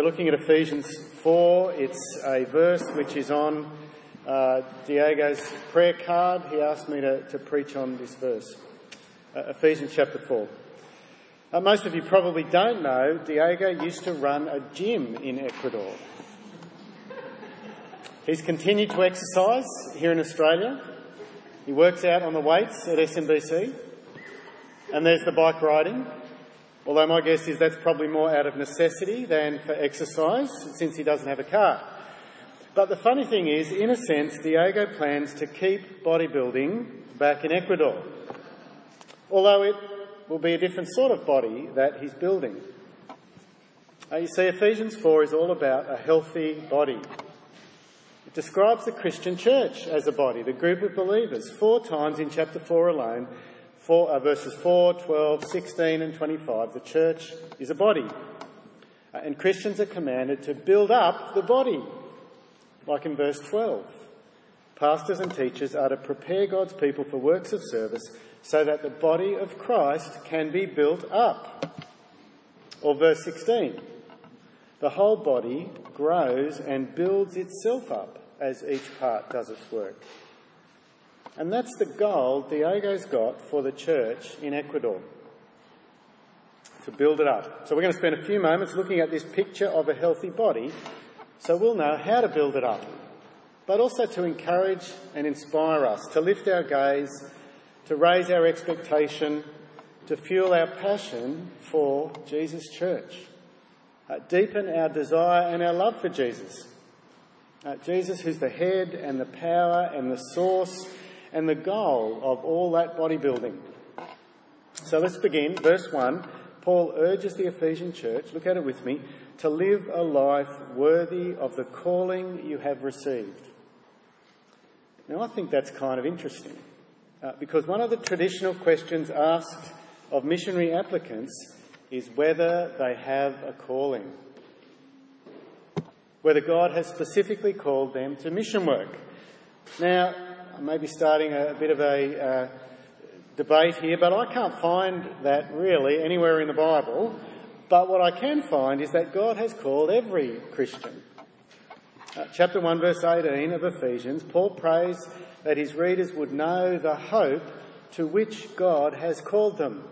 we're looking at Ephesians 4. It's a verse which is on uh, Diego's prayer card. He asked me to, to preach on this verse. Uh, Ephesians chapter 4. Uh, most of you probably don't know, Diego used to run a gym in Ecuador. He's continued to exercise here in Australia. He works out on the weights at SMBC. And there's the bike riding. Although my guess is that's probably more out of necessity than for exercise, since he doesn't have a car. But the funny thing is, in a sense, Diego plans to keep bodybuilding back in Ecuador. Although it will be a different sort of body that he's building. Uh, you see, Ephesians 4 is all about a healthy body. It describes the Christian church as a body, the group of believers. Four times in chapter 4 alone, four, uh, verses 4, 12, 16, and 25, the church is a body. Uh, and Christians are commanded to build up the body, like in verse 12. Pastors and teachers are to prepare God's people for works of service so that the body of Christ can be built up. Or verse 16. The whole body grows and builds itself up as each part does its work. And that's the goal Diego's got for the church in Ecuador to build it up. So we're going to spend a few moments looking at this picture of a healthy body so we'll know how to build it up, but also to encourage and inspire us, to lift our gaze, to raise our expectation, to fuel our passion for Jesus' church, uh, deepen our desire and our love for Jesus. Uh, Jesus, who's the head and the power and the source and the goal of all that bodybuilding. So let's begin. Verse 1 Paul urges the Ephesian church, look at it with me, to live a life worthy of the calling you have received. Now, I think that's kind of interesting uh, because one of the traditional questions asked of missionary applicants is whether they have a calling, whether God has specifically called them to mission work. Now, I may be starting a, a bit of a uh, debate here, but I can't find that really anywhere in the Bible. But what I can find is that God has called every Christian. Uh, chapter 1, verse 18 of Ephesians, Paul prays that his readers would know the hope to which God has called them.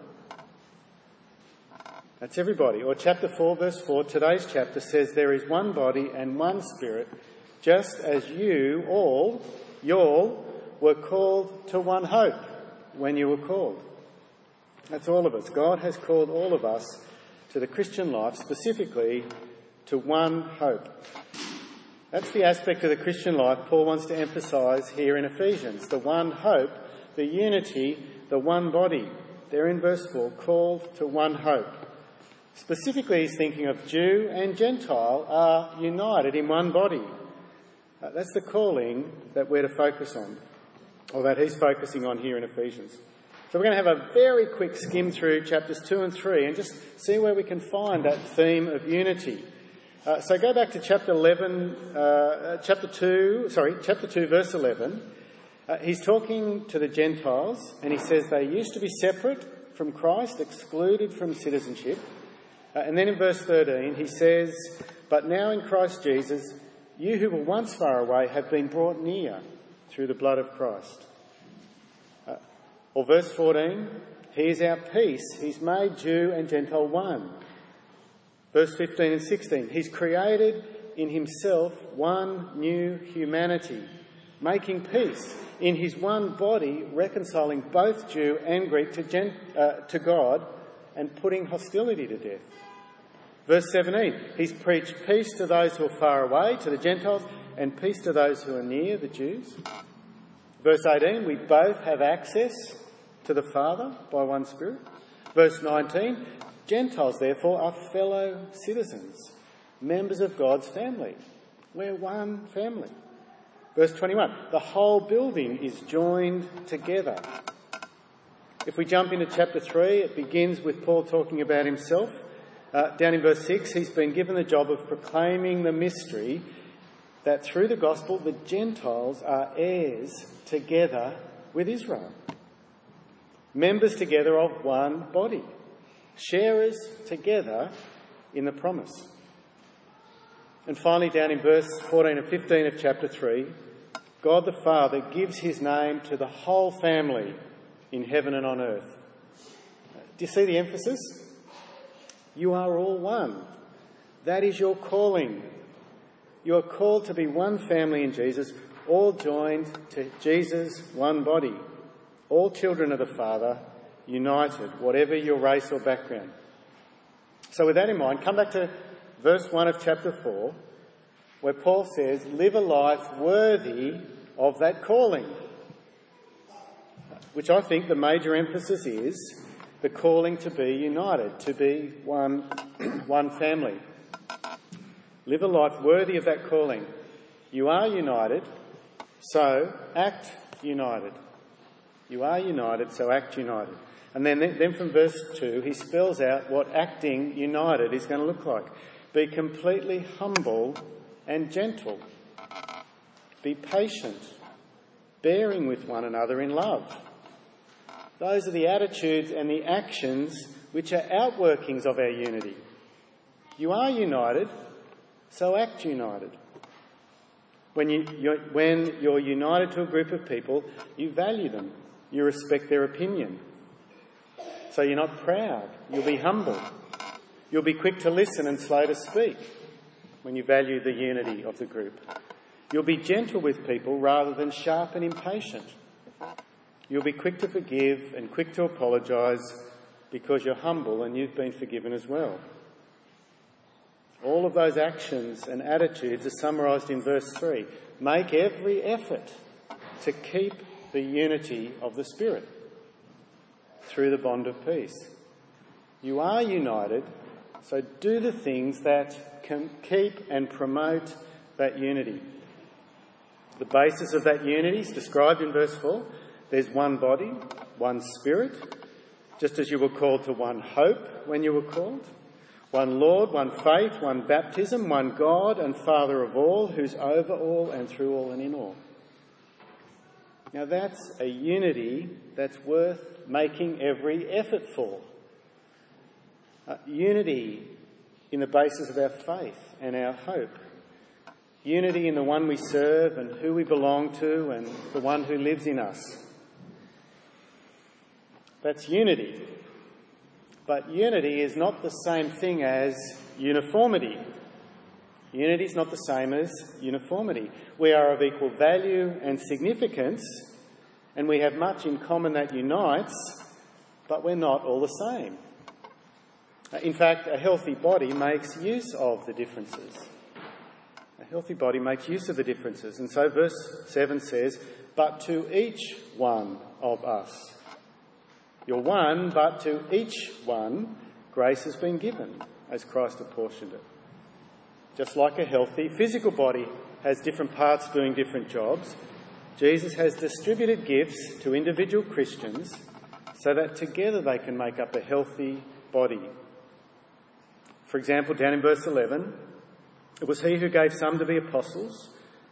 That's everybody. Or chapter 4, verse 4, today's chapter says, There is one body and one spirit, just as you all, y'all, were called to one hope when you were called. That's all of us. God has called all of us to the Christian life, specifically to one hope. That's the aspect of the Christian life Paul wants to emphasise here in Ephesians the one hope, the unity, the one body. There in verse 4, called to one hope. Specifically, he's thinking of Jew and Gentile are united in one body. Uh, that's the calling that we're to focus on or that he's focusing on here in Ephesians. So we're going to have a very quick skim through chapters 2 and 3 and just see where we can find that theme of unity. Uh, so go back to chapter 11, uh, chapter 2, sorry, chapter 2, verse 11. Uh, he's talking to the Gentiles and he says they used to be separate from Christ, excluded from citizenship. Uh, and then in verse 13 he says, But now in Christ Jesus, you who were once far away have been brought near through the blood of Christ. Uh, or verse 14, He is our peace. He's made Jew and Gentile one. Verse 15 and 16, He's created in Himself one new humanity, making peace in His one body, reconciling both Jew and Greek to, Gen- uh, to God and putting hostility to death. Verse 17, He's preached peace to those who are far away, to the Gentiles, and peace to those who are near, the Jews. Verse 18, we both have access to the Father by one Spirit. Verse 19, Gentiles therefore are fellow citizens, members of God's family. We're one family. Verse 21, the whole building is joined together. If we jump into chapter 3, it begins with Paul talking about himself. Uh, down in verse 6, he's been given the job of proclaiming the mystery that through the gospel the Gentiles are heirs together with Israel, members together of one body, sharers together in the promise. And finally, down in verse 14 and 15 of chapter 3, God the Father gives his name to the whole family in heaven and on earth. Do you see the emphasis? You are all one. That is your calling. You are called to be one family in Jesus, all joined to Jesus' one body. All children of the Father, united, whatever your race or background. So, with that in mind, come back to verse 1 of chapter 4, where Paul says, Live a life worthy of that calling. Which I think the major emphasis is the calling to be united, to be one, one family. Live a life worthy of that calling. You are united, so act united. You are united, so act united. And then, then from verse 2, he spells out what acting united is going to look like. Be completely humble and gentle. Be patient, bearing with one another in love. Those are the attitudes and the actions which are outworkings of our unity. You are united, so act united. When, you, you're, when you're united to a group of people, you value them, you respect their opinion. So you're not proud, you'll be humble. You'll be quick to listen and slow to speak when you value the unity of the group. You'll be gentle with people rather than sharp and impatient. You'll be quick to forgive and quick to apologise because you're humble and you've been forgiven as well. All of those actions and attitudes are summarised in verse 3. Make every effort to keep the unity of the Spirit through the bond of peace. You are united, so do the things that can keep and promote that unity. The basis of that unity is described in verse 4. There's one body, one spirit, just as you were called to one hope when you were called. One Lord, one faith, one baptism, one God and Father of all, who's over all and through all and in all. Now that's a unity that's worth making every effort for. Uh, unity in the basis of our faith and our hope. Unity in the one we serve and who we belong to and the one who lives in us. That's unity. But unity is not the same thing as uniformity. Unity is not the same as uniformity. We are of equal value and significance, and we have much in common that unites, but we're not all the same. Uh, in fact, a healthy body makes use of the differences. A healthy body makes use of the differences. And so verse 7 says, But to each one of us you're one, but to each one, grace has been given as Christ apportioned it. Just like a healthy physical body has different parts doing different jobs, Jesus has distributed gifts to individual Christians so that together they can make up a healthy body. For example, down in verse 11, it was he who gave some to be apostles,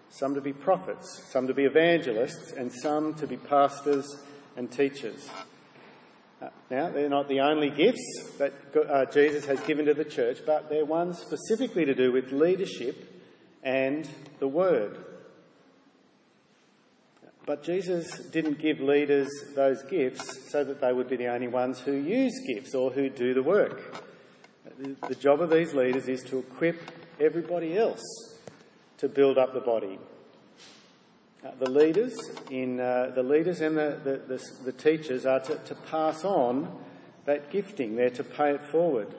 some to be prophets, some to be evangelists, and some to be pastors and teachers now, they're not the only gifts that uh, Jesus has given to the church, but they're ones specifically to do with leadership and the Word. But Jesus didn't give leaders those gifts so that they would be the only ones who use gifts or who do the work. The job of these leaders is to equip everybody else to build up the body. Uh, the leaders in uh, the leaders and the, the, the, the teachers are to, to, pass on that gifting. They're to pay it forward.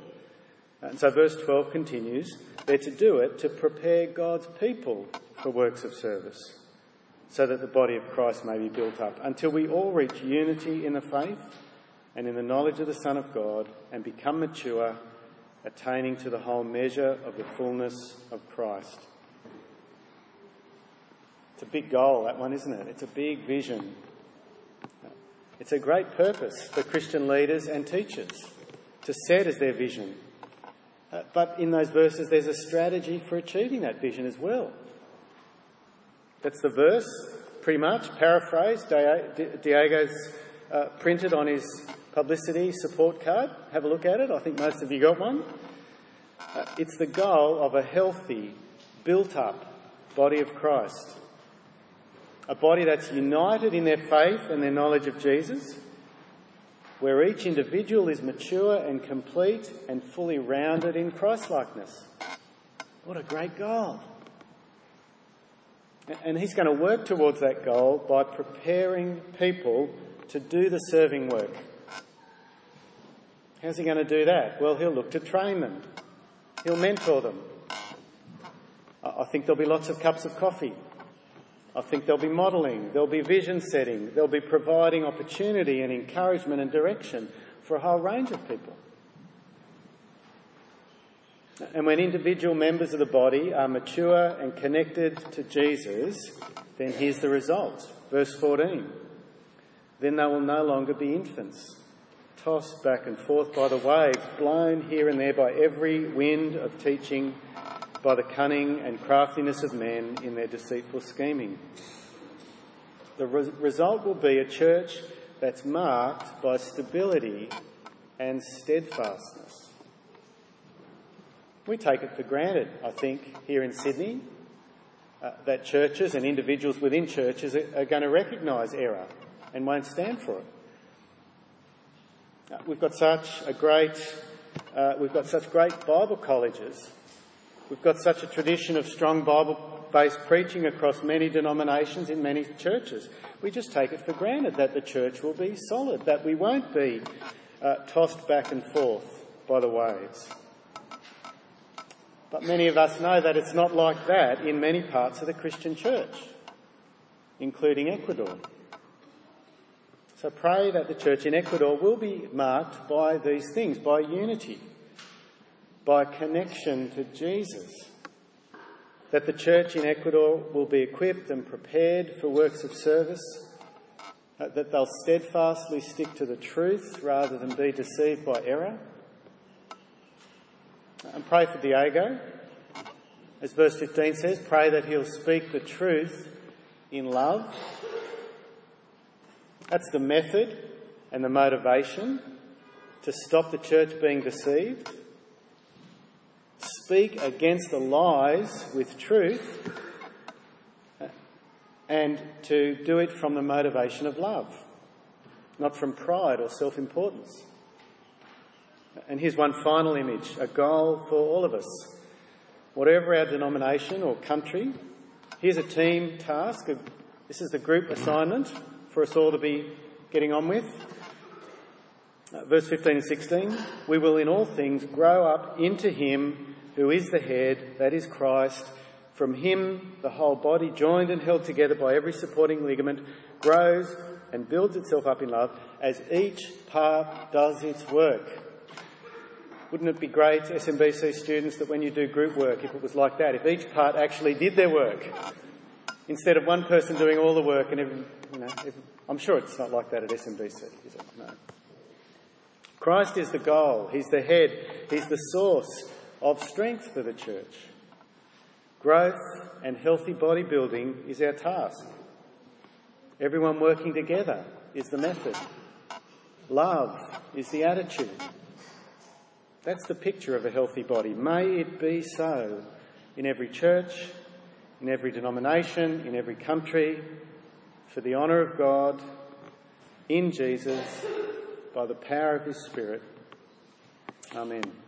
And so verse 12 continues, they're to do it to prepare God's people for works of service, so that the body of Christ may be built up, until we all reach unity in the faith and in the knowledge of the Son of God and become mature, attaining to the whole measure of the fullness of Christ. It's a big goal, that one, isn't it? It's a big vision. It's a great purpose for Christian leaders and teachers to set as their vision. Uh, but in those verses, there's a strategy for achieving that vision as well. That's the verse, pretty much, paraphrased. Diego's uh, printed on his publicity support card. Have a look at it. I think most of you got one. Uh, it's the goal of a healthy, built up body of Christ. A body that's united in their faith and their knowledge of Jesus, where each individual is mature and complete and fully rounded in Christlikeness. What a great goal! And he's going to work towards that goal by preparing people to do the serving work. How's he going to do that? Well, he'll look to train them. He'll mentor them. I think there'll be lots of cups of coffee. I think there'll be modelling, there'll be vision setting, there'll be providing opportunity and encouragement and direction for a whole range of people. And when individual members of the body are mature and connected to Jesus, then here's the result. Verse 14. Then they will no longer be infants, tossed back and forth by the waves, blown here and there by every wind of teaching, by the cunning and craftiness of men in their deceitful scheming. The re- result will be a church that's marked by stability and steadfastness. We take it for granted, I think, here in Sydney, uh, that churches and individuals within churches are, are going to recognise error and won't stand for it. Uh, we've got such a great, uh, we've got such great Bible colleges. We've got such a tradition of strong Bible-based preaching across many denominations in many churches. We just take it for granted that the church will be solid, that we won't be uh, tossed back and forth by the waves. But many of us know that it's not like that in many parts of the Christian church, including Ecuador. So pray that the church in Ecuador will be marked by these things, by unity, by connection to Jesus. That the church in Ecuador will be equipped and prepared for works of service, uh, that they'll steadfastly stick to the truth rather than be deceived by error and pray for Diego. As verse 15 says, pray that he'll speak the truth in love. That's the method and the motivation to stop the church being deceived. Speak against the lies with truth and to do it from the motivation of love, not from pride or self importance. And here's one final image, a goal for all of us. Whatever our denomination or country, here's a team task. This is the group assignment for us all to be getting on with. Uh, verse 15 and 16, we will in all things grow up into him who is the head, that is Christ. From him, the whole body, joined and held together by every supporting ligament, grows and builds itself up in love as each part does its work. Wouldn't it be great, SMBC students, that when you do group work, if it was like that, if each part actually did their work, instead of one person doing all the work and every, you know, I'm sure it's not like that at SMBC, is it? No. Christ is the goal. He's the head. He's the source of strength for the church. Growth and healthy bodybuilding is our task. Everyone working together is the method. Love is the attitude. That's the picture of a healthy body. May it be so in every church, in every denomination, in every country, for the honour of God, in Jesus, by the power of His Spirit. Amen.